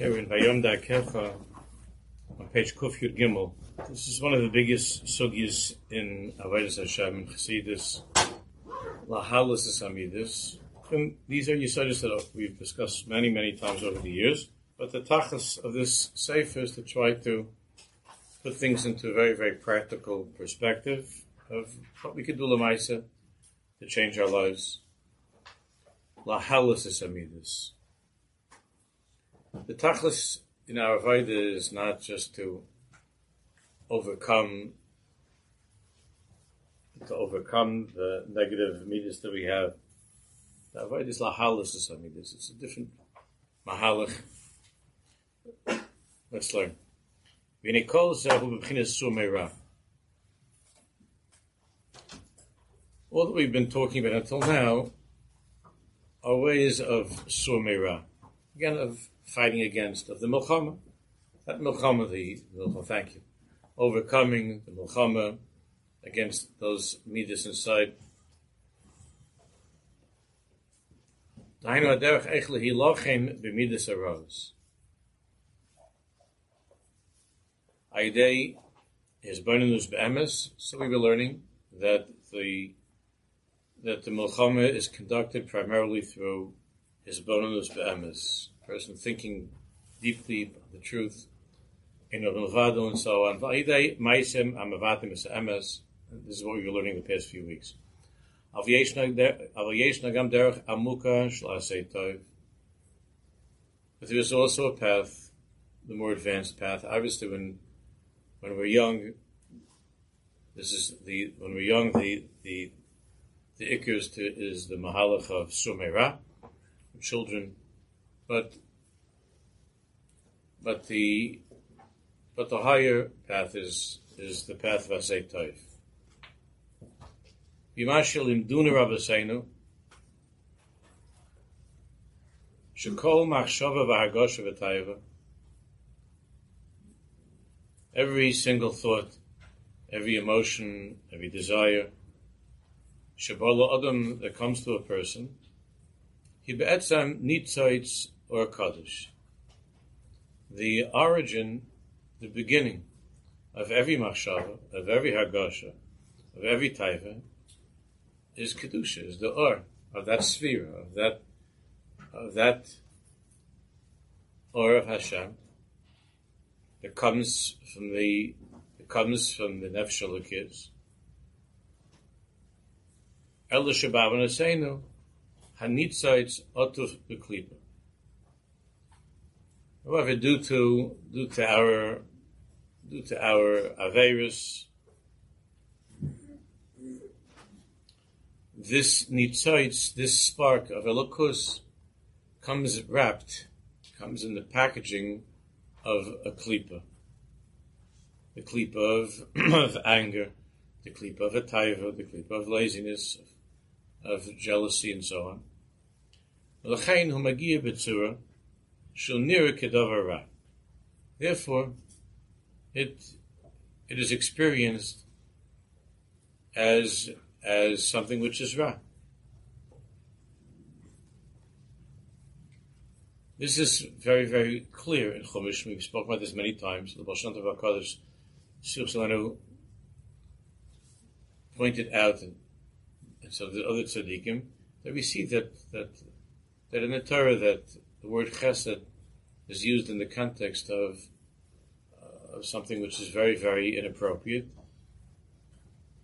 Kevin Vayom Kefa uh, on page Kuf Yud Gimel. This is one of the biggest sugis in Avodas Hashem and Chassidus. Lahalas is Amidus. And these are yisodis that we've discussed many, many times over the years. But the tachas of this sefer is to try to put things into a very, very practical perspective of what we could do lemaisa to change our lives. Lahalas is Amidus. The tachlis in our avodah is not just to overcome to overcome the negative midas that we have. The avodah is lahalis is midas. It's a different mahalach. Let's learn. All that we've been talking about until now are ways of sumeira. Again, of fighting against of the milchama. That milchama, the milchama, thank you, overcoming the milchama against those midas inside. So we were learning that the that the milchama is conducted primarily through his bonus be'emes person thinking deeply the truth in and so on. This is what we were learning the past few weeks. But there is also a path, the more advanced path. Obviously, when when we're young, this is the when we're young, the the the is, to, is the mahalach of sumera, children but but the but the higher path is is the path of Asay Toif. Yimashil imduna Rabbeinu Shekol machshava v'hargosha v'tayva Every single thought, every emotion, every desire, Shabala Adam that comes to a person, he be'etzam nitzoitz or Kaddish. The origin, the beginning of every machshava, of every hargasha, of every taiva, is kedusha, is the or of that sphere, of that, of that or of Hashem that comes from the that comes from the nefesh elokis. El Shabbat and Hanitzites otuf beklipa. However, due to due to our due to our averus, this nitzoitz, this spark of elokus, comes wrapped, comes in the packaging of a klipa, the klipa of, of anger, the klipa of a taiva, the klipa of laziness, of, of jealousy, and so on. Therefore, it it is experienced as as something which is ra. This is very, very clear in Chumash. We've spoken about this many times. The Baal Shem Tov HaKadosh, Shir pointed out, and, and so the other tzaddikim, that we see that, that, that in the Torah that the word chesed is used in the context of, uh, of something which is very, very inappropriate.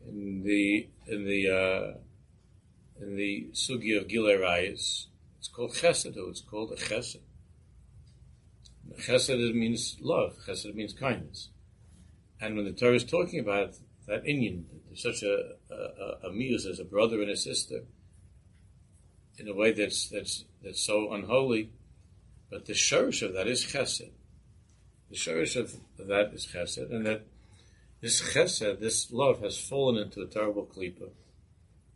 In the in the uh, in the sugi of Gilei Rayas, it's called chesed. It's called a chesed. Chesed means love. Chesed means kindness. And when the Torah is talking about that inyan, such a, a, a, muse as a brother and a sister, in a way that's that's that's so unholy, but the shorish of that is chesed. The shorish of that is chesed, and that this chesed, this love, has fallen into a terrible klipa.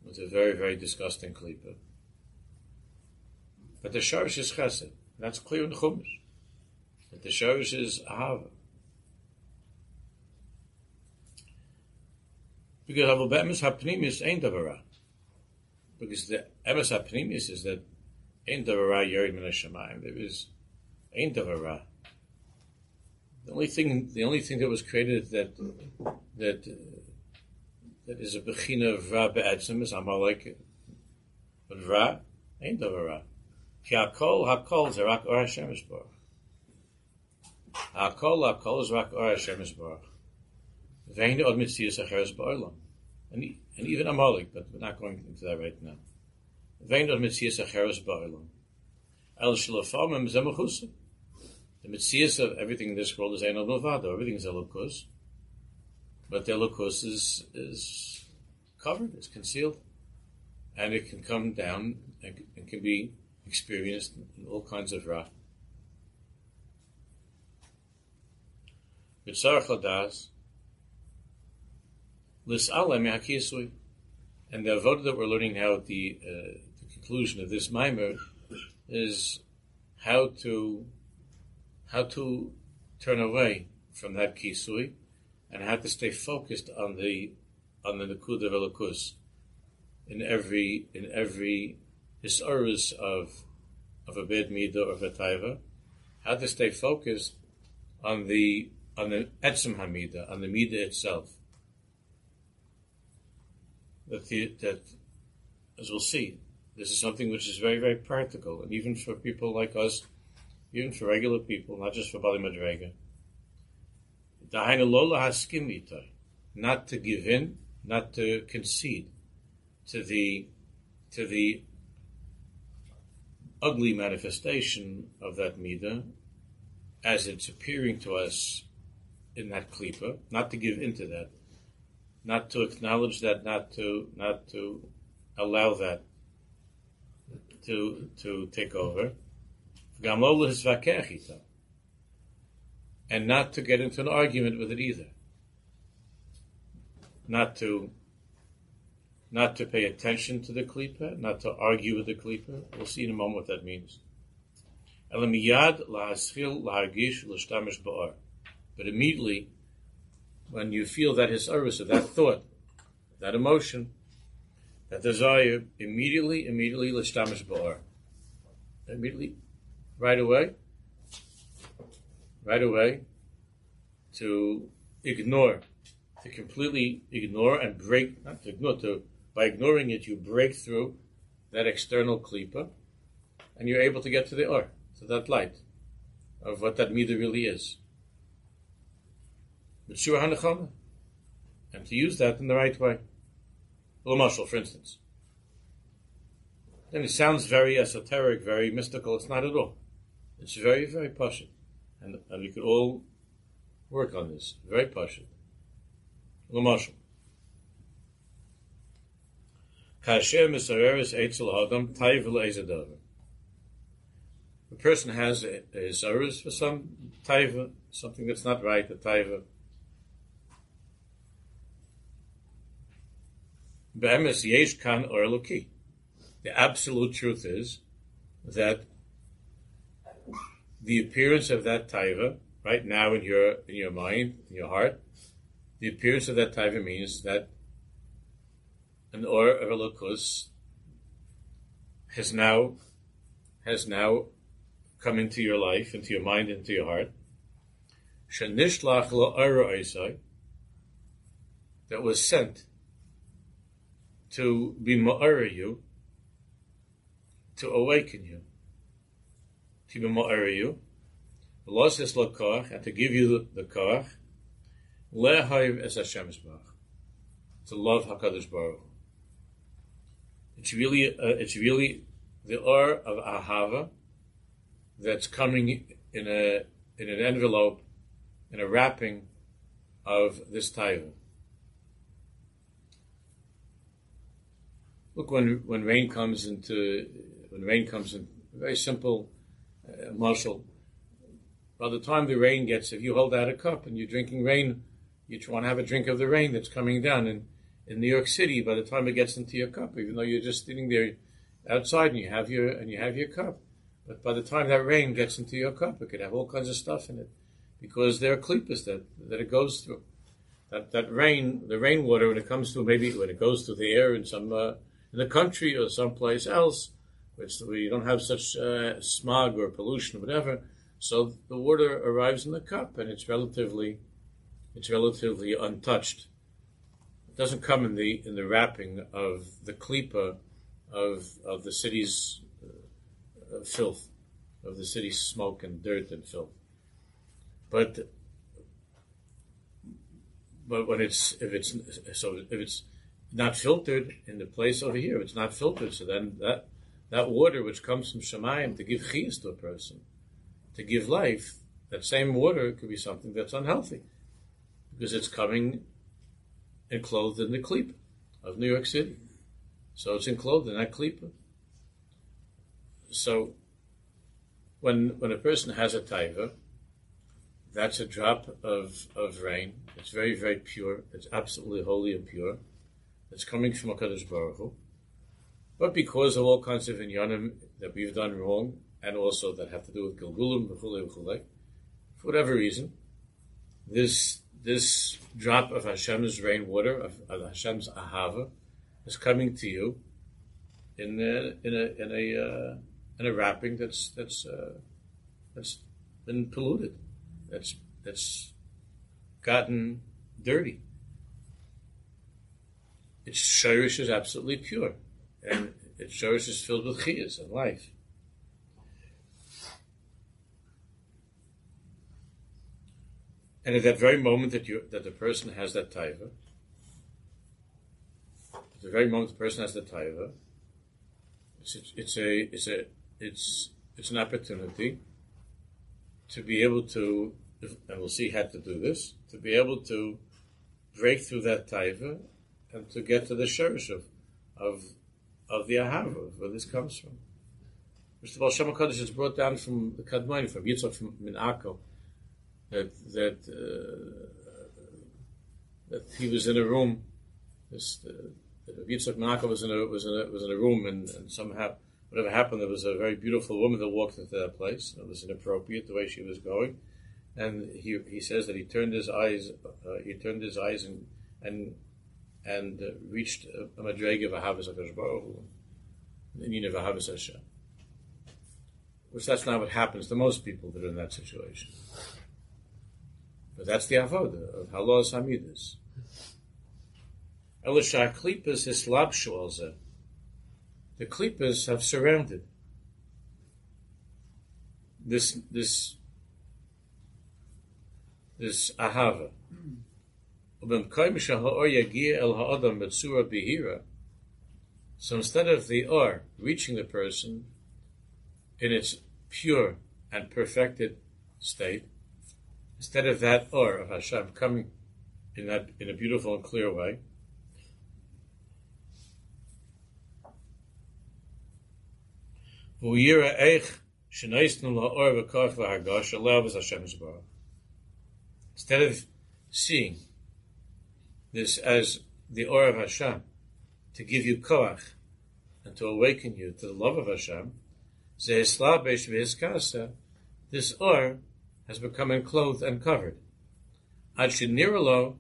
It's a very, very disgusting klipa. But the shorish is chesed. That's clear in Chumash. That the shorish is ahava. Because Avu Be'emes HaPnimis ain't davara. Because the Emes HaPnimis is that ain't davara Yerid Min HaShamayim. There is ain't davara. The only thing, the only thing that was created that that that is a bechina of ra be'etzim is amalek. But ra ain't of ra. Ki hakol hakol zerak or Hashem Yisborach. Hakol hakol is rak or Hashem Yisborach. Vein od mitzias acheres ba'olam. And even amalek, but we're not going into that right now. Ba'olam. El shalafamim zemechusa. The mitzias of everything in this world is ein od milvado. Everything is elokus. But the elokus is, is covered, is concealed. And it can come down and it can be experienced in all kinds of ra. B'tzarach ladas, lis'alem yahakisui. And the avodah that we're learning now the, uh, the conclusion of this mimer is how to how to turn away from that kisui and how to stay focused on the on the nakuda velakus in every in every hisaurus of of a bad midah or of a taiva, how to stay focused on the on the etzem hamida, on the midah itself. That, the, that, as we'll see, this is something which is very, very practical, and even for people like us, even for regular people, not just for Bali Madrega. Not to give in, not to concede to the to the ugly manifestation of that midah as it's appearing to us in that klipa, not to give into that, not to acknowledge that, not to not to allow that to to take over, and not to get into an argument with it either, not to not to pay attention to the klipa, not to argue with the klipa. We'll see in a moment what that means. But immediately, when you feel that his service, that thought, that emotion, that desire, immediately, immediately, l'shtamish ba'ar. Immediately, right away, right away, to ignore, to completely ignore and break, not to ignore, to by ignoring it, you break through that external klipa, and you're able to get to the or, to that light of what that midah really is. And to use that in the right way. Marshall, for instance. Then it sounds very esoteric, very mystical. It's not at all. It's very, very passion. And, and we could all work on this. Very passion. Marshall. Kasher misareres eitzel adam taivel ezadavar. A person has a, a for some taiva, something that's not right, a taiva. Yesh kan or The absolute truth is that the appearance of that taiva, right now in your in your mind, in your heart, the appearance of that taiva means that an or of has now has now come into your life, into your mind, into your heart. That was sent to be ma'ara you, to awaken you, to be ma'ara you, and to give you the, the koach, le'hayv es Hashem to love Hakadosh Baruch. It's really, uh, it's really the or of ahava that's coming in a in an envelope, in a wrapping of this taiva. Look, when when rain comes into when rain comes in, very simple, uh, marshal. By the time the rain gets, if you hold out a cup and you're drinking rain, you want to have a drink of the rain that's coming down, and in New York City by the time it gets into your cup, even though you're just sitting there outside and you have your and you have your cup. But by the time that rain gets into your cup, it could have all kinds of stuff in it because there are klipas that that it goes through. That that rain, the rainwater, when it comes to maybe when it goes through the air in some uh, in the country or someplace else, which we don't have such uh, smog or pollution or whatever, So the water arrives in the cup and it's relatively it's relatively untouched. It doesn't come in the in the wrapping of the klipa of of the city's uh, filth, of the city's smoke and dirt and filth. But but when it's if it's so if it's not filtered in the place over here, it's not filtered. So then that that water which comes from Shemayim to give chiyas to a person, to give life, that same water could be something that's unhealthy because it's coming enclosed in the klipa of New York City. So it's enclosed in that klipa. So when when a person has a taiva, that's a drop of, of rain. It's very, very pure. It's absolutely holy and pure. It's coming from HaKadosh Baruch Hu. But because of all kinds of inyanim that we've done wrong, and also that have to do with Gilgulim, for whatever reason, this this drop of Hashem's rainwater, of, of Hashem's ahava, is coming to you in a, in a in a uh, in a wrapping that's that's uh, that's been polluted, that's that's gotten dirty. Its shirish is absolutely pure, and its shirish is filled with chiyas and life. And at that very moment that you that the person has that taiva, at the very moment the person has the taiva, it's, it's a it's a it's it's an opportunity to be able to, and we'll see how to do this, to be able to break through that taiva and to get to the shirish of of of the ahava, where this comes from. First of all, Shem Kodesh is brought down from the Kadmoni, from Yitzchak from Minako, that that uh, that he was in a room. This, uh, that Yitzchak Minako was in a was in a was in a room, and, and somehow whatever happened, there was a very beautiful woman that walked into that place. It was inappropriate the way she was going, and he he says that he turned his eyes uh, he turned his eyes and and and uh, reached a, a madrega of Ahavas in of Ahavas Hashem. Which that's not what happens to most people that are in that situation. But that's the avoda of halos hamidus. Elisha klipas hislabshu alzeh. The klipas have surrounded this this this ahava. So instead of the or reaching the person in its pure and perfected state, instead of that or of Hashem coming in that in a beautiful and clear way, Instead of seeing this as the Or of Hashem, to give you koach and to awaken you to the love of Hashem, this Or has become enclosed and covered. Ad sheniralo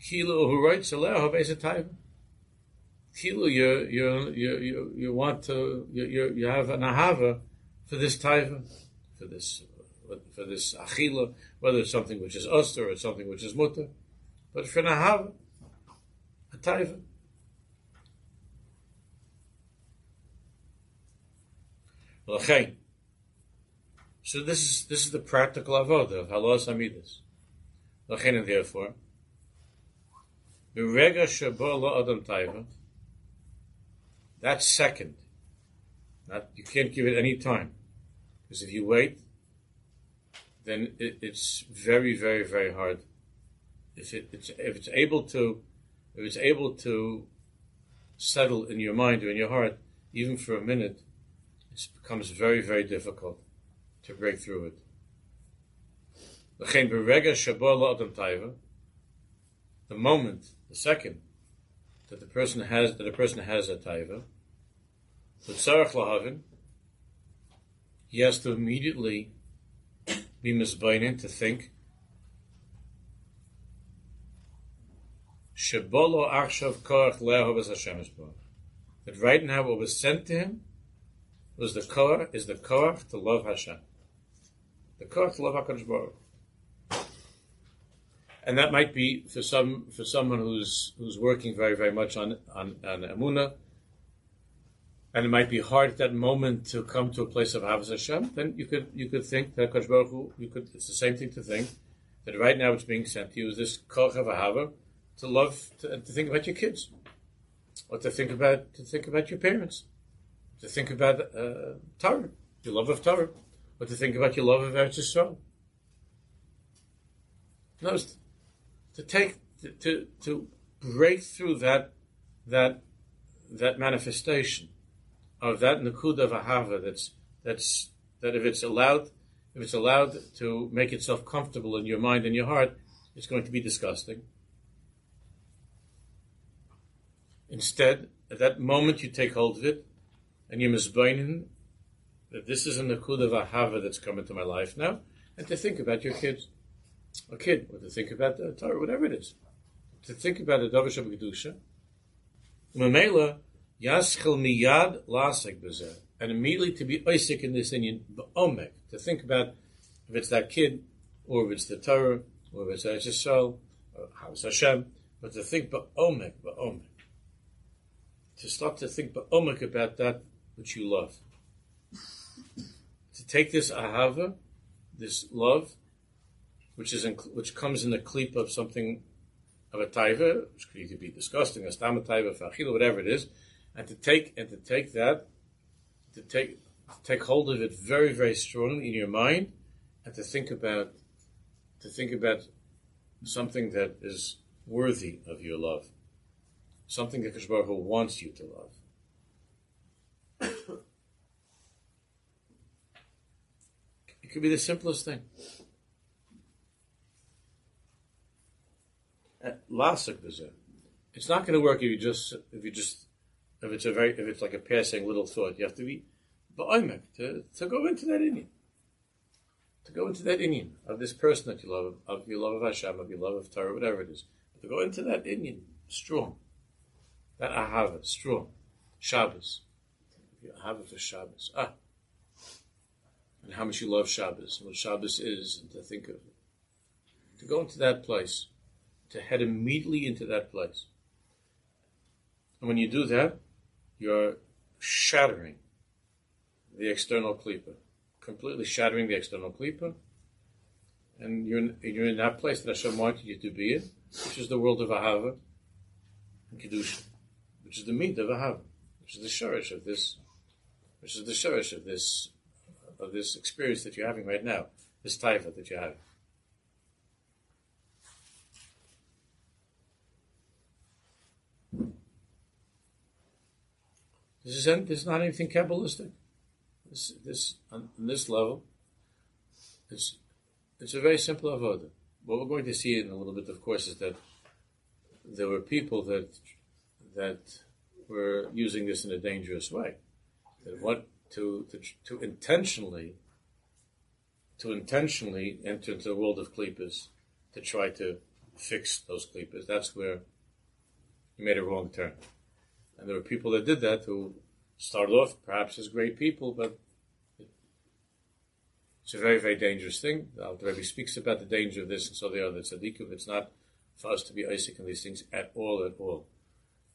kilu who writes Kilu you you you you you want to you you, you have an ahava for this taiva, for this for this achila, whether it's something which is oster or something which is mutter, but for an ahava, a taiva. Okay. So this is this is the practical avodah of halos amidus. Lachen and therefore, Berega shabo adam taiva. That's second. Not, you can't give it any time. Because if you wait, then it, it's very, very, very hard. If, it, it's, if it's able to, if it's able to settle in your mind or in your heart, even for a minute, it becomes very, very difficult to break through it. The moment, the second, that the person has that a person has a taiva, lahavin, he has to immediately be misbainin to think Shebolo achshav le'ahavas Hashem That right now what was sent to him was the koach, is the koach to love Hashem. The koch to love HaKadosh Baruch. And that might be for some for someone who's who's working very very much on on, on Amunah, and it might be hard at that moment to come to a place of Havas Hashem. Then you could you could think that Kodesh Baruch Hu, you could it's the same thing to think that right now it's being sent to you is this koch of Ahava to love to, to think about your kids, or to think about to think about your parents, to think about uh, Torah, your love of Torah, or to think about your love of Eretz Yisrael. No, to take to, to break through that that that manifestation of that nakuda of ahava that's that's that if it's allowed if it's allowed to make itself comfortable in your mind and your heart, it's going to be disgusting. Instead, at that moment, you take hold of it, and you're misbeinin that this is a nakuda of ahava that's come into my life now, and to think about your kids, a kid, or to think about the Torah, whatever it is, to think about the davar kedusha. Mamela yaschel miyad lasek bezer, and immediately to be Isaac in this inyan ba'omek, to think about if it's that kid, or if it's the Torah, or if it's Eretz Yisrael, or Havas Hashem, but to think ba'omek, ba'omek to start to think ba'omek about that which you love. To take this ahava, this love, which is in, which comes in the clip of something of a taiva, which could either be disgusting, a stam taiva, fachila, whatever it is, and to take and to take that, to take take hold of it very very strongly in your mind, and to think about to think about something that is worthy of your love something that Baruch Hu wants you to love. it could be the simplest thing. It's not going to work if you just if you just if it's a very if it's like a passing little thought. You have to be ba'omek to to go into that inyan. To go into that inyan of this person that you love, of your love of Hashem, of your love of Torah, whatever it is. To go into that inyan strong that ahava, strong. Shabbos. Ahava for Shabbos. Ah. And how much you love Shabbos, and what Shabbos is, and to think of it. To go into that place, to head immediately into that place. And when you do that, you're shattering the external klipa, completely shattering the external klipa, and you're in, you're in that place that Hashem wanted you to be in, which is the world of Ahava and Kedusha which is the meat of Ahava, which is the shorish of this, which is the shorish of this, of this experience that you're having right now, this taifa that you're having. This is, this is not anything Kabbalistic. This, this, on, on this level, it's, it's a very simple avodah. What we're going to see in a little bit, of course, is that there were people that that we're using this in a dangerous way. That what to, to, to intentionally to intentionally enter into the world of klipas to try to fix those klipas. That's where you made a wrong turn. And there were people that did that who started off perhaps as great people, but it's a very, very dangerous thing. The Rebbe speaks about the danger of this, and so the other tzaddikim. It's not for us to be Isaac in these things at all, at all.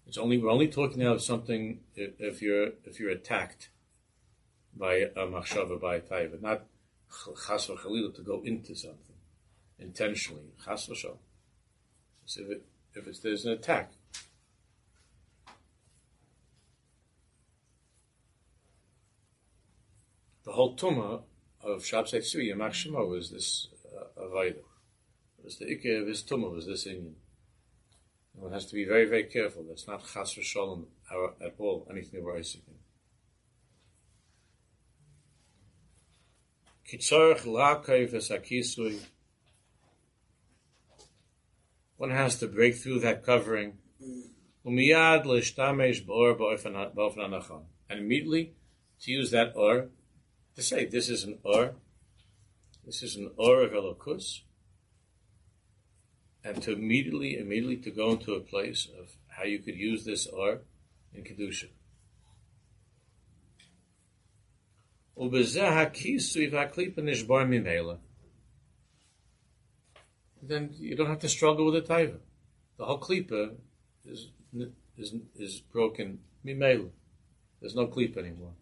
It's only we're only talking now of something if, you're if you're attacked by a machshava by a taiva, not chas v'chalila to go into something intentionally chas v'shal. So if, it, if it's there's an attack. The whole tuma of Shabsai Tzvi Yamach Shema was this uh, avodah. It was the ikka of his tuma was this inyan. One has to be very, very careful. That's not chas v'shalom at all, anything over Isaac. One has to break through that covering. And immediately to use that or to say, this is an or, this is an or of Elokus, and to immediately, immediately to go into a place of how you could use this or in Kedusha. Then you don't have to struggle with the taiva. The whole klipa is, is, is broken. There's no klipa anymore.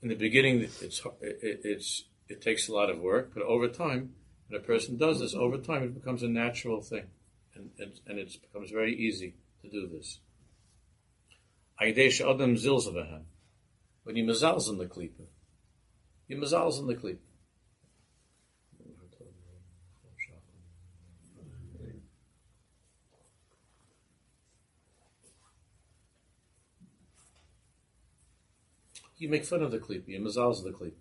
In the beginning, it's it, it's it takes a lot of work, but over time, when a person does this, over time, it becomes a natural thing, and and, and it becomes very easy to do this. When you mazals in the klipa, you mazals in the klipa. You make fun of the klipa, you mazals the klipa.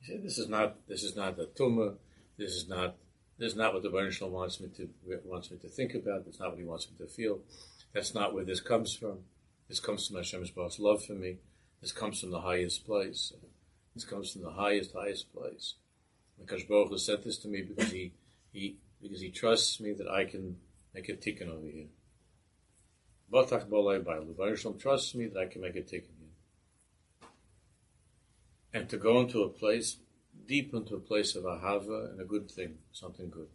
You say this is not this is not the tumah, this is not this is not what the Baruch wants me to wants me to think about. That's not what he wants me to feel. That's not where this comes from. This comes from Hashem's boss love for me. This comes from the highest place. This comes from the highest, highest place. Because Baruch Hu said this to me because he, he, because he trusts me that I can make a tikkun over here. Batach bolay Baruch trusts me that I can make a tikkun. And to go into a place, deep into a place of ahava and a good thing, something good.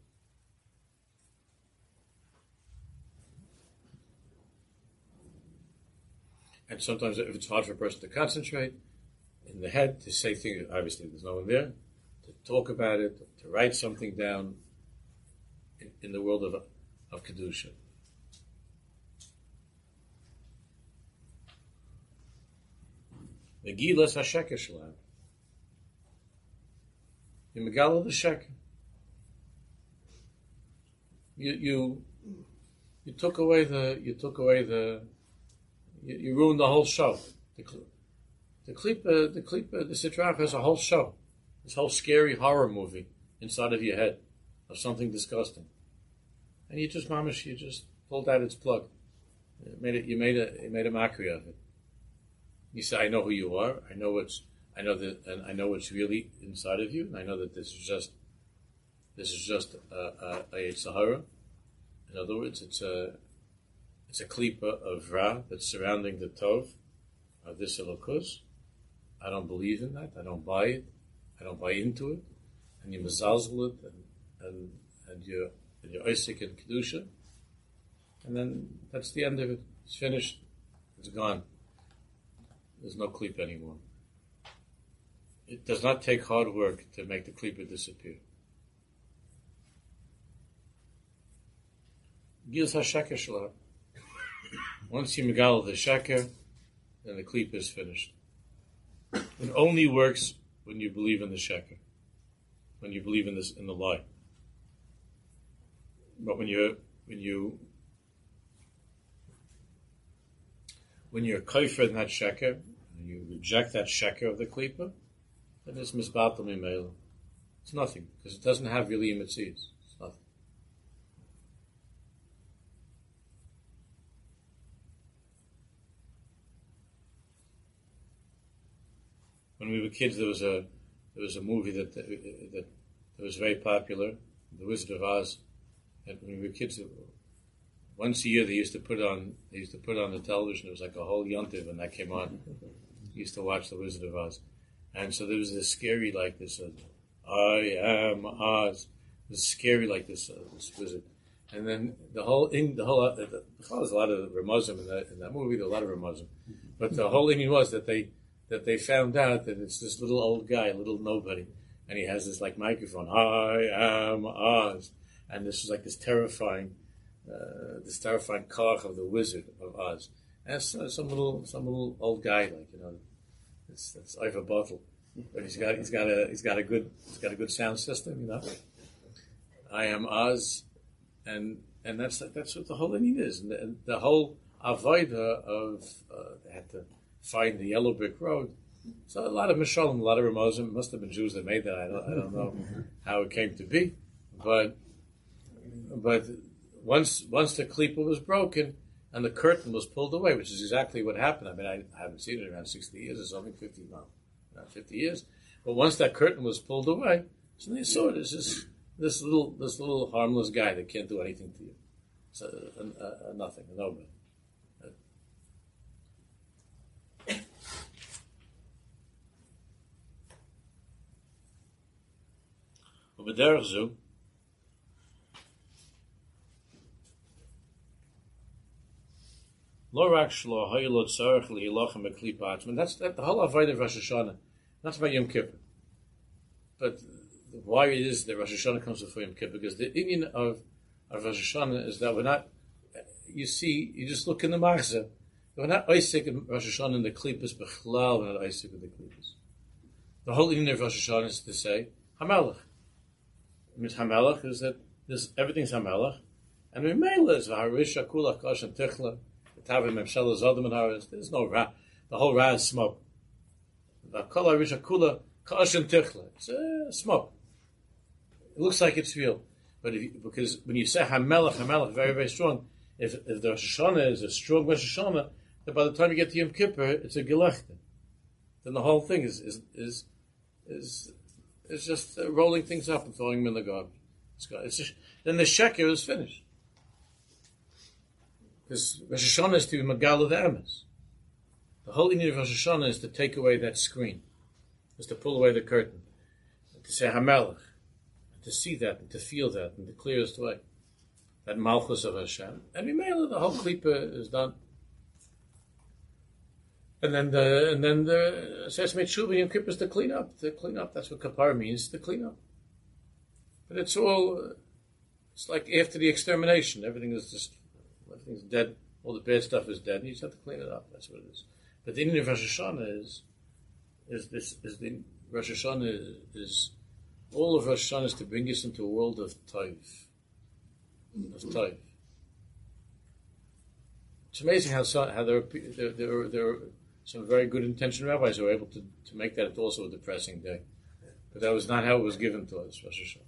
And sometimes if it's hard for a person to concentrate in the head, to say things, obviously there's no one there, to talk about it, to write something down in, in the world of, of Kedusha. Megilas HaSheker Shalom. You Megala the Sheker. You, you, you took away the, you took away the, you, you ruined the whole show. The, the clip, uh, the clip, uh, the Sitrach has a whole show, this whole scary horror movie inside of your head of something disgusting, and you just, mamish, you just pulled out its plug. You made it, you made a, you made a mockery of it. You say, "I know who you are. I know what's, I know that, and I know what's really inside of you, and I know that this is just, this is just a, a, a Sahara. In other words, it's a it's a klipa of Ra that's surrounding the Tov of this Elokus. I don't believe in that. I don't buy it. I don't buy into it. And you mazalzel it, and, and, and you're, and you're Isaac and Kedusha. And then that's the end of it. It's finished. It's gone. There's no klipa anymore. It does not take hard work to make the klipa disappear. Once you megal the sheker, then the klipa is finished. It only works when you believe in the sheker, when you believe in this in the lie. But when you when you when you're kaifer in that sheker, and you reject that sheker of the klipa, then it's misbatal mimela. It's nothing because it doesn't have really mitzvahs. It's nothing. when we were kids, there was a there was a movie that that, that was very popular, The Wizard of Oz. And when we were kids, once a year they used to put on they used to put on the television. It was like a whole yontiv when that came on. We used to watch The Wizard of Oz, and so there was this scary like this. Uh, I am Oz. It was scary like this uh, this wizard. And then the whole in the whole uh, the, there's a lot of Ramazim in that in that movie. A lot of Ramazim, but the whole thing was that they that they found out that it's this little old guy, little nobody, and he has this like microphone. I am Oz, and this was like this terrifying, uh, this terrifying koch of the Wizard of Oz. And uh, some little, some little old guy, like you know, it's it's Ivor Bottle, but he's got he's got a he's got a good he's got a good sound system, you know. I am Oz, and and that's that's what the whole thing is, and the, the whole avoida of uh, they had to find the yellow brick road. So a lot of Mishalim, a lot of Ramazim, must have been Jews that made that. I don't, I don't know how it came to be, but but once once the klipa was broken and the curtain was pulled away, which is exactly what happened. I mean, I, haven't seen it around 60 years or something, 50, now, not 50 years. But once that curtain was pulled away, suddenly you saw this, just this, little, this little harmless guy that can't do anything to you. So, uh, uh, uh nothing, nobody. Over there, Zoom. That's that, the whole avodah of Rosh Hashanah. That's about Yom Kippur. But why it is that Rosh Hashanah comes before Yom Kippur? Because the inyan of, of Rosh Hashanah is that we're not. You see, you just look in the Machzah. We're not Isaac and Rosh Hashanah and the Klippas, but Chalal, we're not Isaac and the Klippas. The whole inyan of Rosh Hashanah is to say Hamelach. It means Hamelach is that this everything's Hamelach, and Mimela is Harish Akulach Kosh and Tichla there's no Ra, the whole Ra is smoke. The Tichla, it's uh, smoke. It looks like it's real. But if you, because when you say Hamelech, Hamelech, very, very strong, if, if the Rosh Hashanah is a strong Rosh Hashanah, then by the time you get to Yom Kippur, it's a Gelechte. Then the whole thing is, is, is, is, is just uh, rolling things up and throwing them in the garbage. It's, it's just, then the Sheker is finished. Because Rosh Hashanah is to be Megala the Emes. The whole idea of Rosh Hashanah is to take away that screen, is to pull away the curtain, to say Hamelech, to see that and to feel that in the clearest way. That Malchus of Hashem. And Mimela, the whole Klippa is done. And then the and then the says Metshuva Yom Kippur is to clean up. To clean up. That's what kapar means, to clean up. But it's all it's like after the extermination, everything is just everything's dead, all the bad stuff is dead, and you just have to clean it up. That's what it is. But the inyan Rosh Hashanah is is this is the Rosh Hashanah is, is all of Rosh Hashanah is to bring us into a world of Taiv. Of Taiv. It's amazing how so, how there, there, there, there are some very good intentioned rabbis who were able to, to make that also a depressing day. But that was not how it was given to us, Rosh Hashanah.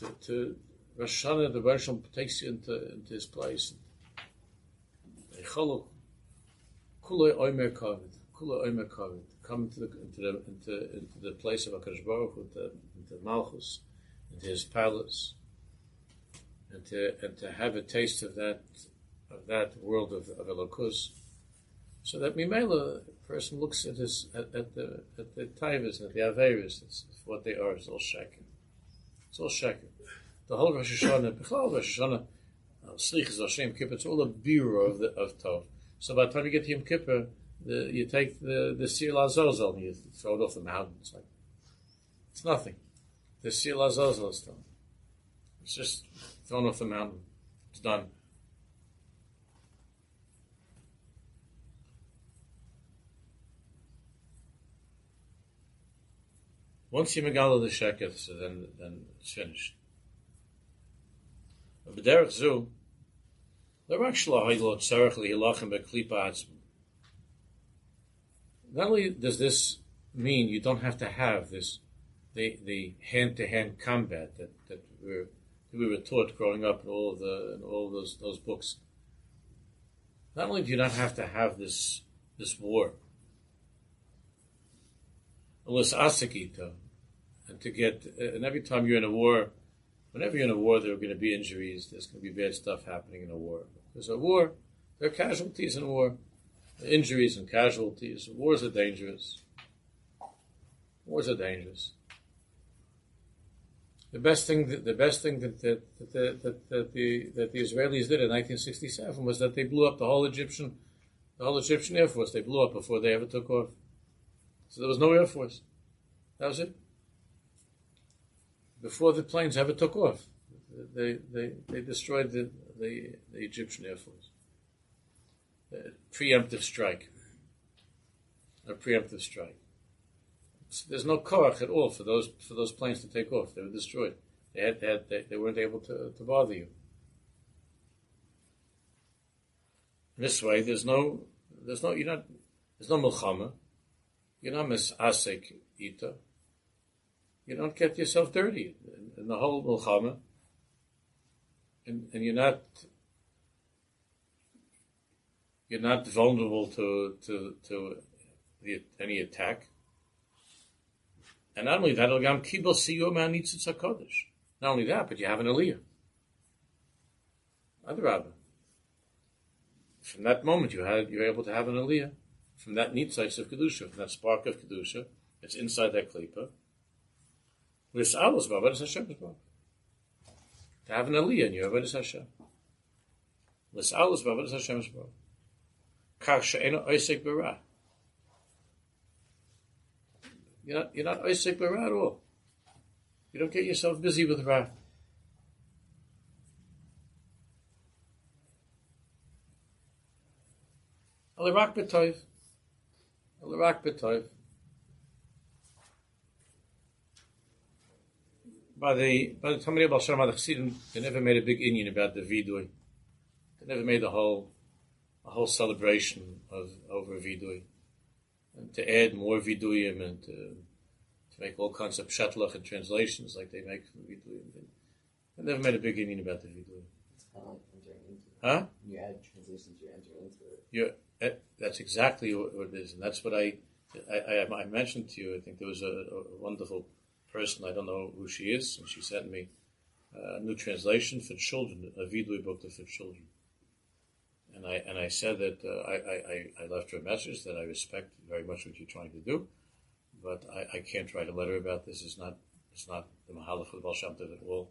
To, to Rosh Hashanah, the Hashanah takes you into, into his place. Kula Omer Kavit. Kula Omer Kavit. Come into the, into the, into, into the place of HaKadosh Baruch Hu, into, into Malchus, into his palace, and to, and to have a taste of that of that world of, of Elokus, so that Mimela, person looks at his at, at the at the Taivas, at the Averis, what they are, it's all Sheker. It's all Sheker. The whole Rosh Hashanah, Bechlal Rosh Hashanah, uh, Slichas Hashem Kippur, it's all a bureau of the of Tov. So by the time you get to Yom Kippur, the, you take the the Sir Azazel and you throw it off the mountain. It's like it's nothing. The Sir Azazel is. It's just thrown off the mountain. It's done. Once you megala the sheket, so then then it's finished. Not only does this mean you don't have to have this, the the hand to hand combat that that we were, that we were taught growing up in all of the in all those those books. Not only do you not have to have this this war, unless asikita, and to get and every time you're in a war, whenever you're in a war, there are going to be injuries. There's going to be bad stuff happening in a war. There's a war. There are casualties in war, injuries and casualties. Wars are dangerous. Wars are dangerous. The best thing, that, the best thing that that, that, that, that the that the Israelis did in 1967 was that they blew up the whole Egyptian, the whole Egyptian air force. They blew up before they ever took off. So there was no air force. That was it. Before the planes ever took off, they they, they destroyed the, the, the Egyptian air force. A preemptive strike. A preemptive strike. So there's no korach at all for those for those planes to take off. They were destroyed. They had, they, had, they, they weren't able to, to bother you. This way, there's no there's no you're not there's no milchama. You're not misasek ita. You don't get yourself dirty in, the whole milchama, and, and you're not you're not vulnerable to to to the, any attack. And not only that, Gam Kibel Siyom HaNitzitz HaKodesh. Not only that, but you have an aliyah. Rabbi. From that moment, you had you're able to have an aliyah from that nitzais of kedusha, from that spark of kedusha it's inside that klipa. With alus b'avodas Hashem as well. To have an aliyah in your avodas Hashem. With alus b'avodas Hashem as well. Kach she'ena oisek b'ra. You're not, you're not oisek b'ra at all. You don't get yourself busy with ra. Alirak b'toiv. Alirak b'toiv. By the by the Talmud Baal Shem Chassidim, they never made a big inyan about the vidui. They never made a whole a whole celebration of over vidui, and to add more viduyim and to, to make all kinds of shatlach and translations like they make from the vidui. They never made a big inyan about the vidui. It's kind of like entering into it. Huh? When you add translations, you enter into it. You're, eh, that's exactly what what it is, and that's what I, I, I, I mentioned to you. I think there was a, a wonderful person. I don't know who she is, and she sent me uh, a new translation for children, a vidui book for children. And I and I said that uh, I, I, I- left her a message that I respect very much what you're trying to do, but I, I can't write a letter about this. It's not it's not the mahalach of the Baal Shem at all.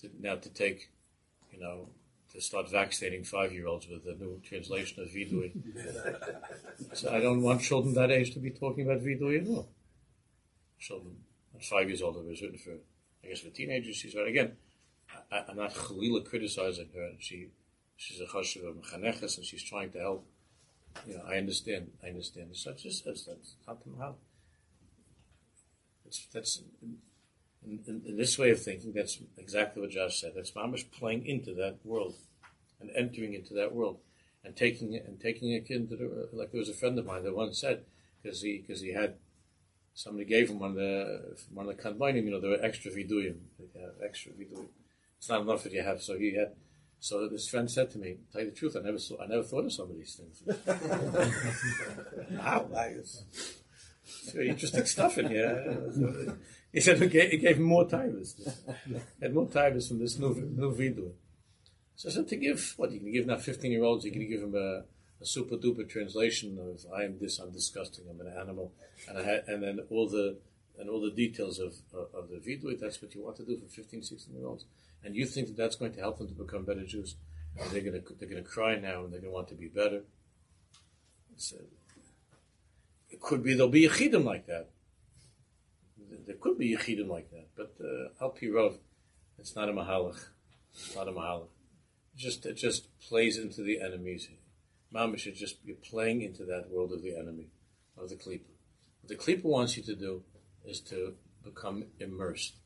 To, now to take, you know, to start vaccinating five year olds with a new translation of vidui. so I don't want children that age to be talking about vidui at all. Children five years old, it was written for, I guess, for teenagers. She's right. Again, I, I'm not chalila criticizing her. She, she's a chashuv of mechaneches, and she's trying to help. You know, I understand. I understand. So it's just that's, that's not the mahal. That's in, in, in this way of thinking. That's exactly what Josh said. That's mamish playing into that world and entering into that world and taking it and taking a kid to the like there was a friend of mine that once said because he because he had somebody gave him one of the one of the kanbanim, you know, there were extra viduyim, like, extra viduyim. It's not enough that you have, so he had. So this friend said to me, "Tell you the truth, I never saw, I never thought of some of these things." Wow, is it's very interesting stuff in here. He said it gave, gave him more time. Had more time from this new new vidu. So I said to give what you can give now fifteen year olds, you can give him a, a super duper translation of I am this, I'm disgusting, I'm an animal, and I had, and then all the and all the details of of, of the vidui. That's what you want to do for 15, 16 year olds, and you think that that's going to help them to become better Jews. And they're gonna they're gonna cry now, and they're gonna want to be better. Said, it could be there'll be yichidim like that. There could be yichidim like that, but uh, al it's not a mahalach. It's not a mahalach. It just it just plays into the enemies. Mamish should just be playing into that world of the enemy, of the klipa. What the klipa wants you to do is to become immersed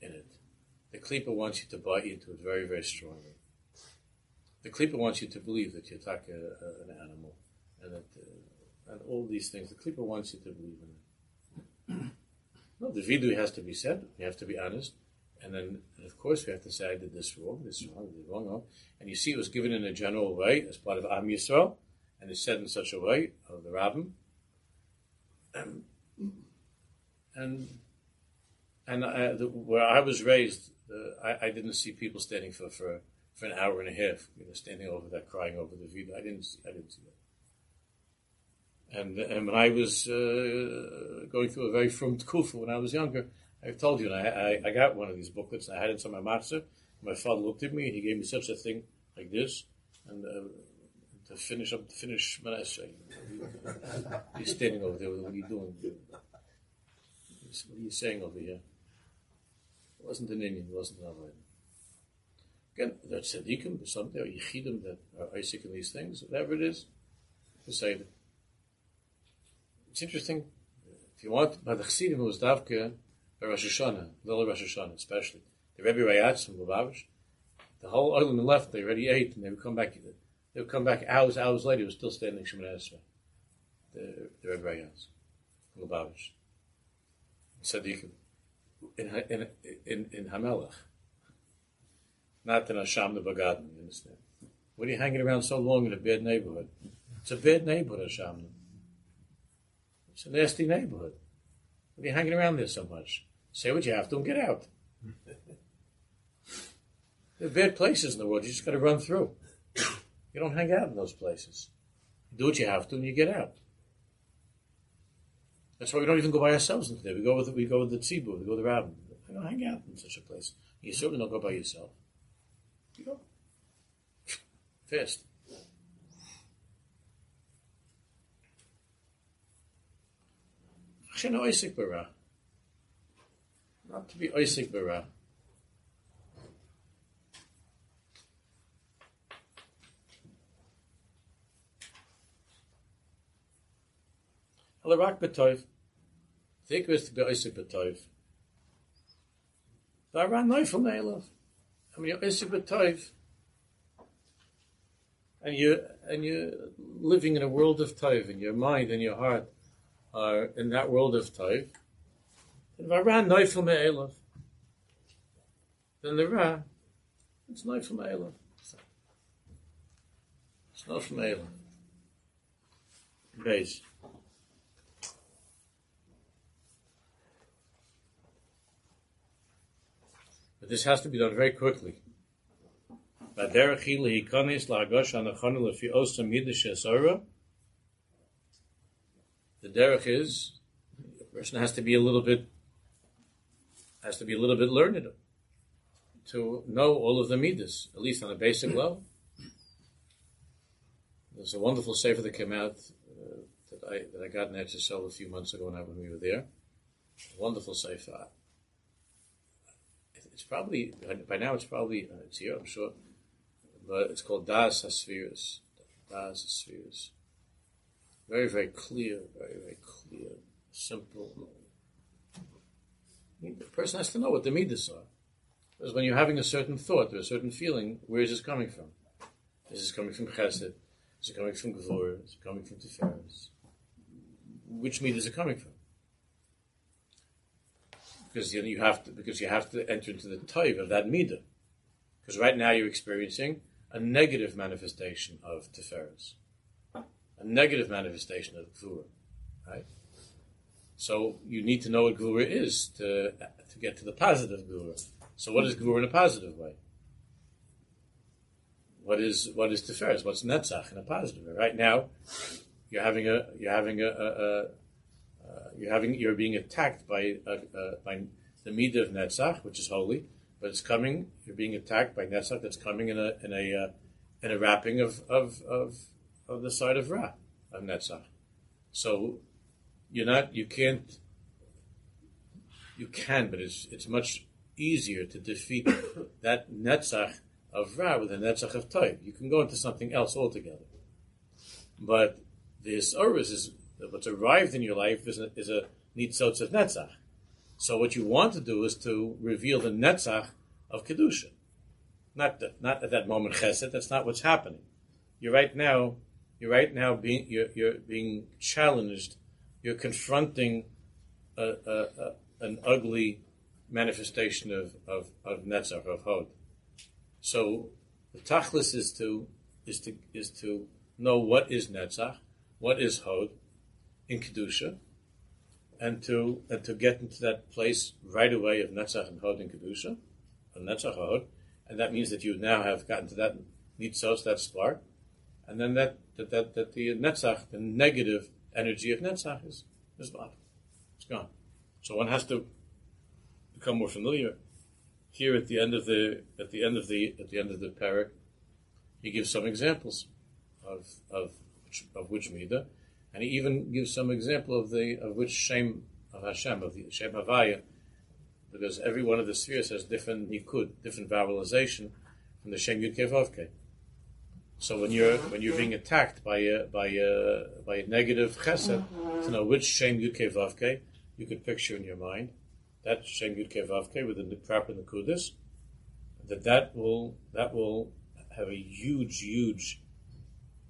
in it. The klipa wants you to buy into it very, very strongly. The klipa wants you to believe that you're like a, a, an animal, and that uh, and all these things. The klipa wants you to believe in it. No, the vidu has to be said. You have to be honest. And then, and of course, we have to say, I did this wrong, this wrong, this wrong, wrong. And you see, it was given in a general way as part of Am Yisrael, and it's said in such a way of the rabbin. Um, and and I, the, where I was raised, uh, I, I didn't see people standing for, for, for an hour and a half, you know, standing over that, crying over the vidui. I didn't see, I didn't see that. And, and when I was uh, going through a very frum tkufa when I was younger, I've told you, I, I, I got one of these booklets, and I had it on my matzah. My father looked at me, and he gave me such a thing like this, and uh, to finish up, to finish Manasseh. He's standing over there, what are you doing? What are you saying over here? It wasn't an inyan, it wasn't an Arabian. Again, are tzaddikim, there's some there are yichidim that are oisek in these things, whatever it is, to say that. It's interesting, if you want, by the Chassidim, it was Davka, Rosh Hashanah, little Rosh Hashanah especially. The Rebbe Rayatz from Lubavitch, the whole island left, they already ate, and they would come back, they would come back hours, hours later, he was still standing Shemona Esrei. The, the Rebbe Rayatz from Lubavitch. Tzaddikim. In, in, in, in Hamelach. Not in Hasham the you understand? What are you hanging around so long in a bad neighborhood? It's a bad neighborhood, Hasham. It's a nasty neighborhood. What are you hanging around there so much? Say what you have to and get out. There are bad places in the world. You just got to run through. You don't hang out in those places. You do what you have to, and you get out. That's why we don't even go by ourselves into there. We go with we go with the tzibur. We go with the rabbin. We don't hang out in such a place. You certainly don't go by yourself. You go fast. Not to be oisek b'ra. Alirak betoiv. Think was to be oisek betoiv. Varan neufel neilov. I mean, you're oisek betoiv. And you and you're living in a world of toiv, and your mind and your heart are in that world of toiv. And varan neufel me'elov. Then the ra, it's neufel me'elov. It's neufel me'elov. Base. But this has to be done very quickly. The derech is the person has to be a little bit has to be a little bit learned to know all of the midas, at least on a basic level. There's a wonderful sefer that came out uh, that I that I got in Etzisel a few months ago when, I, when we were there. Wonderful sefer it's probably by now it's probably uh, it's here I'm sure, but it's called Das HaSefiros. Das HaSefiros. Very very clear, very very clear, simple. The person has to know what the midas are, because when you're having a certain thought or a certain feeling, where is this coming from? Is this coming from Chesed? Is it coming from Gvor? Is it coming from Tiferes? Which midas it coming from? because you, know, you have to because you have to enter into the type of that midah. Because right now you're experiencing a negative manifestation of tiferes, a negative manifestation of gvura, right? So you need to know what gvura is to to get to the positive gvura. So what is gvura in a positive way? What is what is tiferes? What's netzach in a positive way? Right now, you're having a you're having a, a, a uh, you're having you're being attacked by uh, uh, by the midah of netzach, which is holy, but it's coming. You're being attacked by netzach that's coming in a in a uh, in a wrapping of of of of the side of ra of netzach. So you're not you can't you can, but it's it's much easier to defeat that netzach of ra with a netzach of toiv. You can go into something else altogether, but this oris is what's arrived in your life is a, is a nitzotz of netzach. So what you want to do is to reveal the netzach of kedusha, not the, not at that moment chesed. That's not what's happening. You're right now. You're right now being you're, you're being challenged. You're confronting a, a, a, an ugly manifestation of of, of netzach of hod. So the tachlis is to is to is to know what is netzach, what is hod, in kedusha, and to and to get into that place right away of netzach and hod in kedusha, of netzach hod, and that means that you now have gotten to that nitzos, that spark, and then that that that, that the netzach, the negative energy of netzach is is gone. It's gone. So one has to become more familiar. Here at the end of the at the end of the at the end of the perek, he gives some examples of of of which midah and he even gives some example of the of which Shem of Hashem, of the Shem Havaya, because every one of the sefiros has different nikud, different vowelization from the Shem Yud. So when you're when you're being attacked by a by a by a negative chesed, to know which Shem Yud Kevavke you could picture in your mind, that Shem Yud Kevavke with the proper nikudis, that that will that will have a huge huge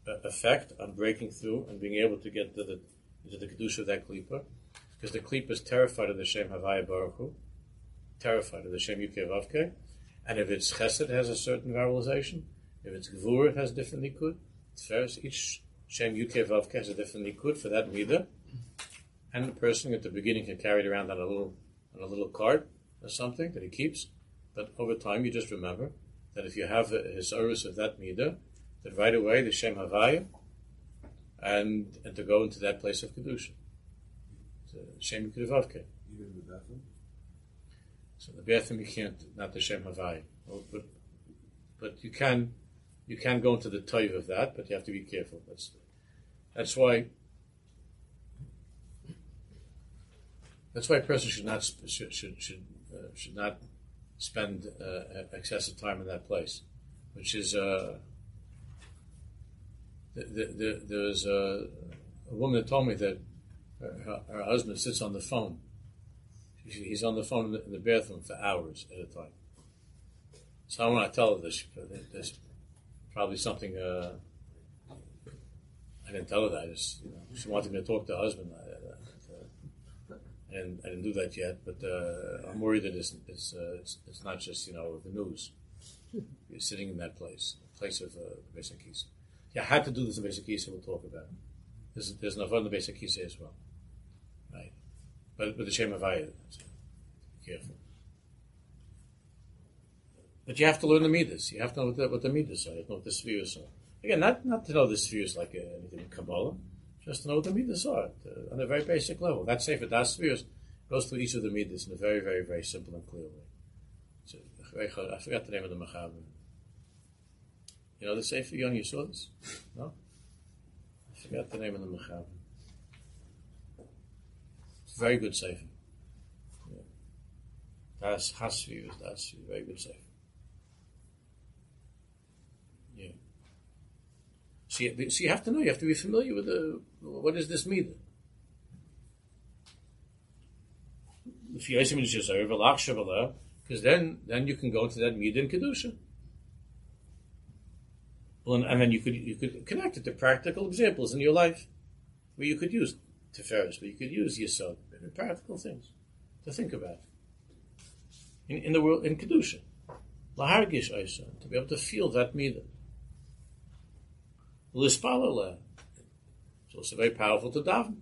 uh, effect on breaking through and being able to get to the, into the kedusha of that klipa, because the klipa is terrified of the Shem Havaya Baruch Hu, terrified of the Shem Yukei Vavke, and if it's Chesed, has a certain vowelization. If it's Gvur, it has different nikud. First, each Shem Yukei Vavke has a different nikud for that midah, and the person at the beginning can carry it around on a little on a little cart, or something that he keeps, but over time you just remember that if you have a service of that midah, that right away the Shem Havaya, and and to go into that place of kedusha, Shem Keduvavke. Even the bathroom? So the bathroom you can't, not the Shem Havaya, Well, but but you can you can go into the toiv of that, but you have to be careful. That's that's why that's why a person should not should should should, uh, should not spend uh, excessive time in that place, which is uh, the, the, the, there was a, a woman that told me that her, her husband sits on the phone. He's on the phone in the, bathroom for hours at a time. So I want to tell her this. There's probably something. Uh, I didn't tell her that. I just, you know, she wanted me to talk to her husband. I, I, I, didn't, I didn't do that yet, but uh, I'm worried that it's, it's, uh, it's, it's not just you know the news. You're sitting in that place, place of uh, basic keys. You I had to do this in basic keys, we'll talk about it. There's, there's on the basic keys as well, right? But with the shame of be careful. But you have to learn the midas. You have to know what the, what the midas are. You have to know what the sefiros are. Again, not, not to know the sefiros like uh, anything in Kabbalah, just to know what the midas are uh, on a very basic level. That Sefer Das sefiros goes through each of the midas in a very, very, very simple and clear way. So, I forgot the name of the Machaber. You know the Sefer Yon, you? No? I forgot the name of the a very good Sefer. Yeah. Das Hasvi is Das, very good Sefer. Yeah. So you, so you have to know, you have to be familiar with the, what is this you because then, then you can go to that midah in kedusha. Well, and, then you could you could connect it to practical examples in your life, where you could use teferis, where you could use yisod, practical things to think about in, in the world in kedusha, lahargish aisa, to be able to feel that midah. Lispalala. It's very powerful to daven.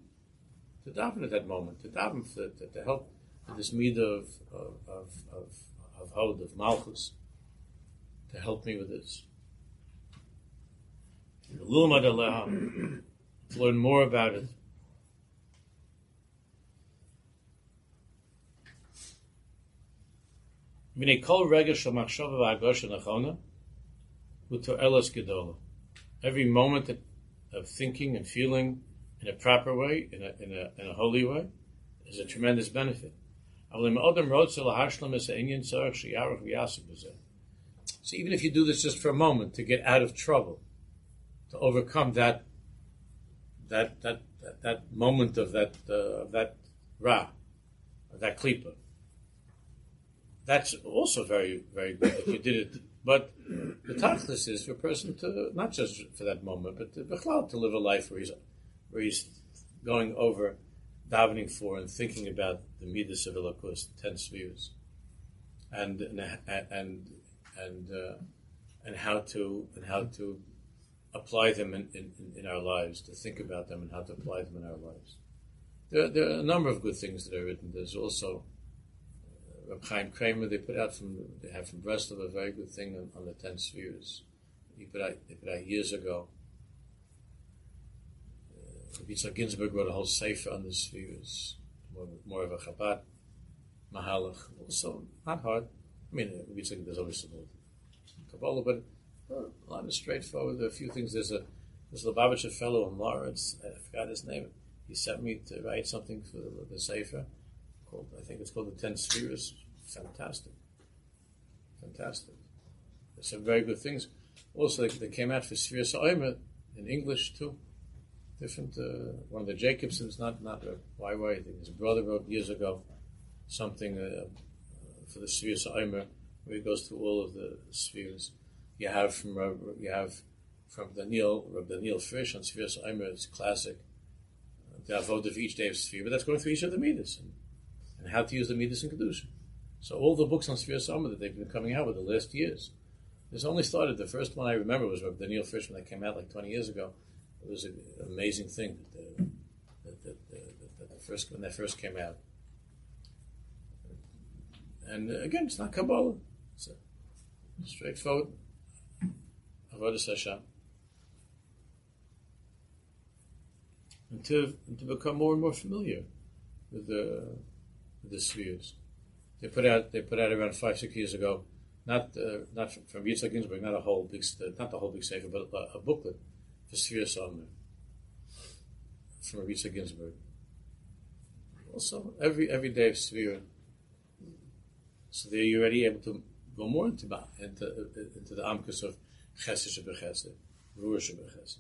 To daven at that moment. To daven for, to, to help this midah of, of, of, of, of Hod, of Malchus. To help me with this. To learn more about it. Minei kol rega shel machshava v'agosha nachona, u'to'elos gedola every moment of thinking and feeling in a proper way, in a, in a, in a holy way, is a tremendous benefit. So even if you do this just for a moment to get out of trouble, to overcome that that that that, that moment of that uh, of that ra, of that klipa, that's also very very good. If you did it but the tachlis is for a person to not just for that moment, but to, to live a life where he's where he's going over davening for and thinking about the midas of Elokus, ten sefiros, and and and and, uh, and how to and how to apply them in, in, in, our lives, to think about them and how to apply them in our lives. There, there are a number of good things that are written. There's also Chaim Kramer, they put out from they have from Breslov a very good thing on, on the ten sefiros. He put out they put out years ago. Uh, Yitzhak Ginsburg wrote a whole sefer on the sefiros, more, more of a Chabad Mahalach. Also not hard. I mean, uh, Yitzhak there's always some Kabbalah, but uh, a lot of straightforward. There are a few things. There's a there's a Lubavitcher fellow in Lawrence. I forgot his name. He sent me to write something for the, the sefer called, I think it's called the Ten Sefiros. Fantastic. Fantastic. There's some very good things. Also, they, came out for Sefiras Ha'omer in English too. Different, uh, one of the Jacobsons, not, not a YY, I think his brother wrote years ago something uh, for the Sefiras Ha'omer where he goes through all of the sefiros. You have from, uh, you have from Daniel, Rabbi Daniel Frisch on Sefiras Ha'omer, it's classic. The avod of each day of sefira, but that's going through each of the meters. And, and how to use the Midas and Kedusha. So all the books on Sefiras Ha'omer that they've been coming out with the last years. This only started, the first one I remember was Rabbi Daniel Frisch when that came out like 20 years ago. It was an amazing thing that the, that, that, that, that the first, when that first came out. And uh, again, it's not Kabbalah. It's a straightforward Avodah Hashem. And to, and to become more and more familiar with the, sefiros. They put out they put out around five six years ago, not uh, not from, Yitzhak Ginsburg, not a whole big not the whole big sefer, but a, a booklet for Sefiras Ha'omer from Yitzhak Ginsburg. Also, every every day of Sefira. So there you're already able to go more into into, into the amkus of Chesed Shebechesed, Ruah Shebechesed.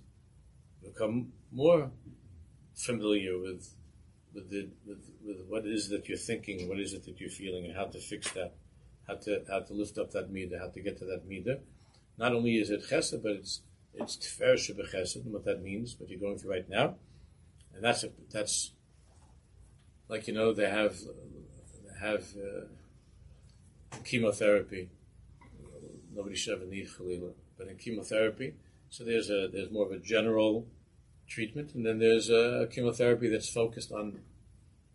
Become more familiar with with, the, with, with what it is that you're thinking, what is it that you're feeling, and how to fix that, how to how to lift up that midah, how to get to that midah. Not only is it chesed, but it's it's tfer shebechesed, and what that means, what you're going through right now, and that's a, that's like you know they have they have uh, chemotherapy. Nobody should ever need chalila, but in chemotherapy, so there's a there's more of a general treatment, and then there's a chemotherapy that's focused on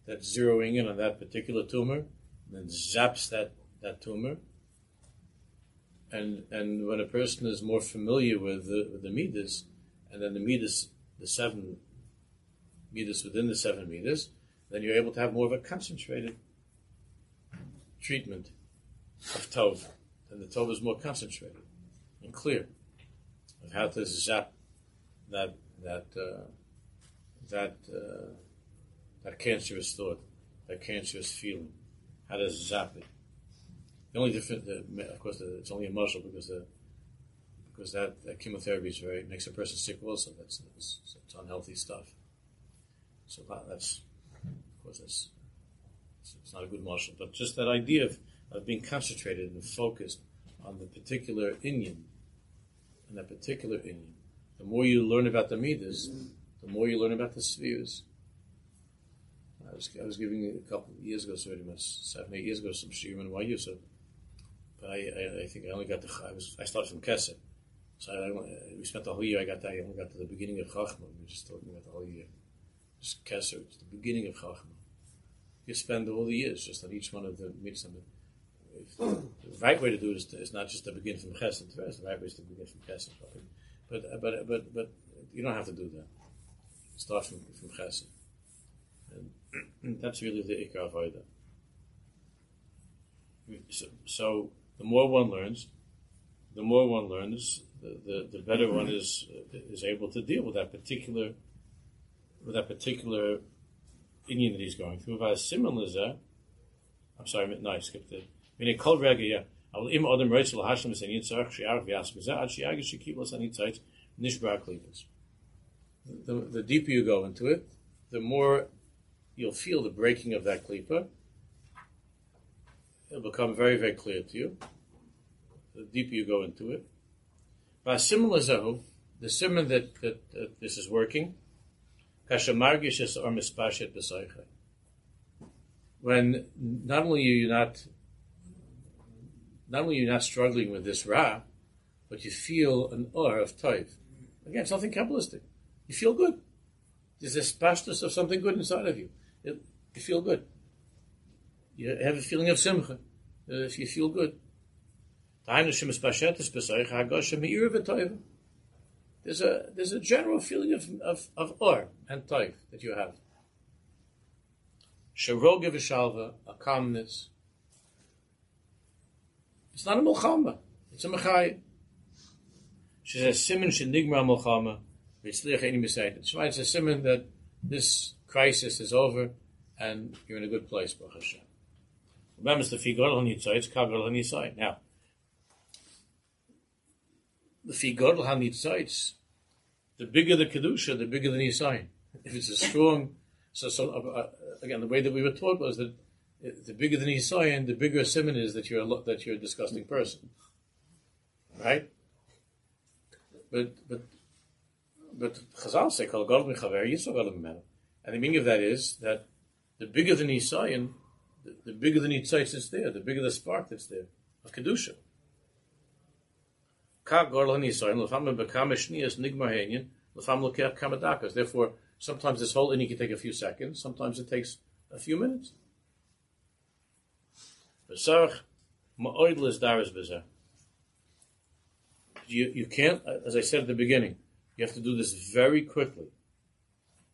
that's zeroing in on that particular tumor, and then zaps that that tumor. And and when a person is more familiar with the with the midas, and then the midas, the seven midas within the seven midas, then you're able to have more of a concentrated treatment of tov, and the tov is more concentrated and clear of how to zap that that uh, that uh, that cancerous thought, that cancerous feeling, how to zap it. The only difference, of course, it's only a mashal because the because that, that chemotherapy is very makes a person sick. Also, that's it's, it's unhealthy stuff. So that, that's of course that's it's, not a good mashal, but just that idea of, of being concentrated and focused on the particular inyan and that particular inyan the more you learn about the Midas, the more you learn about the sefiros. I was, I was giving a couple years ago, sorry, seven, eight years ago, some shiurim in YU, uh, but I, I, I, think I only got the, I was, I started from Kesser. So I, we spent the whole year, I got that, I only got to the beginning of Chachma, we just talking about the whole year. Just Kesser, it's the beginning of Chachma. You spend all the years just on each one of the mitzvah. The right way to do it is, to, is not just to begin from Chesed, the right way is to begin from Chesed. But but but but you don't have to do that. Start from from chesed, and that's really the ikar avodah. So, so, the more one learns, the more one learns, the, the, the better one is is able to deal with that particular with that particular inyan that he's going through. I similar I'm sorry, no, I skipped it. I mean, called rega, yeah. אבל אם אדם רוצה להשלם את העניין צריך שיערך ויעסק בזה עד שיאגש שקיבל את הניצייץ נשבר הקליפס. The deeper you go into it, the more you'll feel the breaking of that klipa. It'll become very, very clear to you. The deeper you go into it. By similar zahu, the simon that, that, that this is working, when not only are you not not only you're not struggling with this ra, but you feel an aura of toiv. Again, something Kabbalistic. You feel good. There's this pashtus of something good inside of you. It, you feel good. You have a feeling of simcha. Uh, if you feel good. There's a there's a general feeling of of, of or and toiv that you have. Sharoga v'shalva, a calmness, it's not a milchama. It's a mechayim. She says, Simon beside it. It's a simon that this crisis is over and you're in a good place, Baruch Hashem. Remember, the figodol on yitzayit, kagodol on yitzayit. Now, the figodol on yitzayit, the bigger the kedusha, the bigger the nisayin. If it's a strong, so, so uh, again, the way that we were taught was that the bigger the nisayan, the bigger a simon is that you're a, that you're a disgusting person, right? But but but Chazal say kol gol mechaver yisrael gol and the meaning of that is that the bigger the nisayan, the, the bigger the nitzayis that's there, the bigger the spark that's there of kedusha. Therefore, sometimes this whole inyan can take a few seconds. Sometimes it takes a few minutes. Pesach, ma'oidlis daris b'zeh. You, you can't, as I said at the beginning, you have to do this very quickly.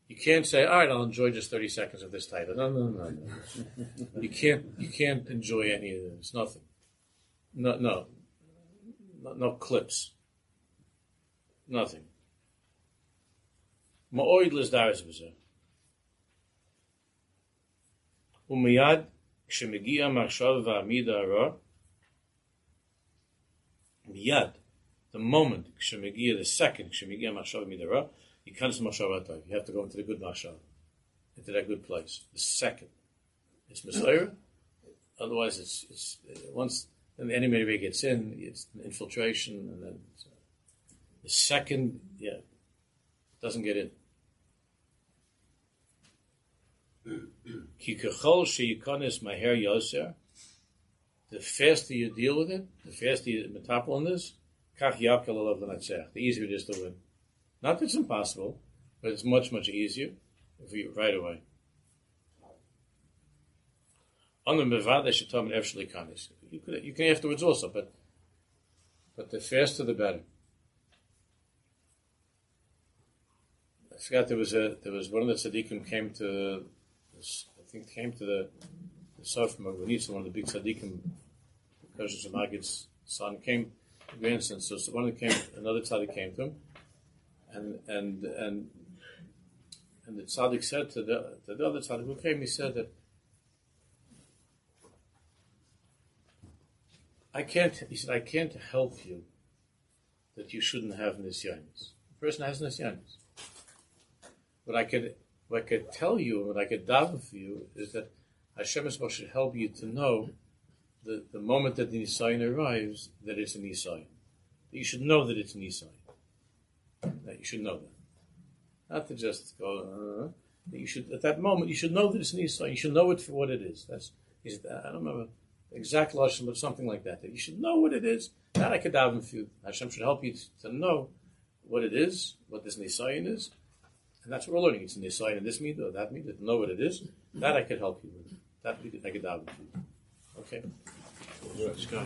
You can't say, all right, I'll enjoy just 30 seconds of this title. No, no, no, no. you, can't, you can't enjoy any of this. It's nothing. No, no. No, no clips. Nothing. Ma'oid daris b'zeh. Umiyad כשמגיע מחשב והעמידה הרע, מיד, the moment, כשמגיע, the second, כשמגיע מחשב והעמידה הרע, ייכנס למחשב הטוב. You have to go into the good מחשב, into that good place. The second. It's Messiah. Otherwise, it's, it's once then the enemy maybe gets in, it's an infiltration, and then uh, the second, yeah, doesn't get in. Ki maher yoser. The faster you deal with it, the faster you metapel on this, kach alav. The easier it is to win. Not that it's impossible, but it's much, much easier for you right away. On the mevada shetam evshli kanis. You could, you can afterwards also, but but the faster the better. I forgot there was a there was one of the tzaddikim came to think came to the the Sof Magvanitsa, one of the big tzaddikim, Persian Magid's son came grandson. So, so one of came, another tzaddik came to him, and and and and the tzaddik said to the, to the other tzaddik who came, he said that I can't. He said I can't help you that you shouldn't have nisyanis. The person has nisyanis, but I could what I could tell you, what I could daven for you, is that Hashem should help you to know the, the moment that the Nisayan arrives, that it's a Nisayan. That you should know that it's a Nisayan. That you should know that. Not to just go, uh, that you should, at that moment, you should know that it's a Nisayan. You should know it for what it is. That's, he said, I don't remember exact lesson, but something like that. That you should know what it is. That I could daven for you. Hashem should help you to know what it is, what this Nisayan is, and that's what we're learning. It's in this side and this meter or that. To know what it is, that I could help you with. That we could, I could daven for you. Okay. Let's go.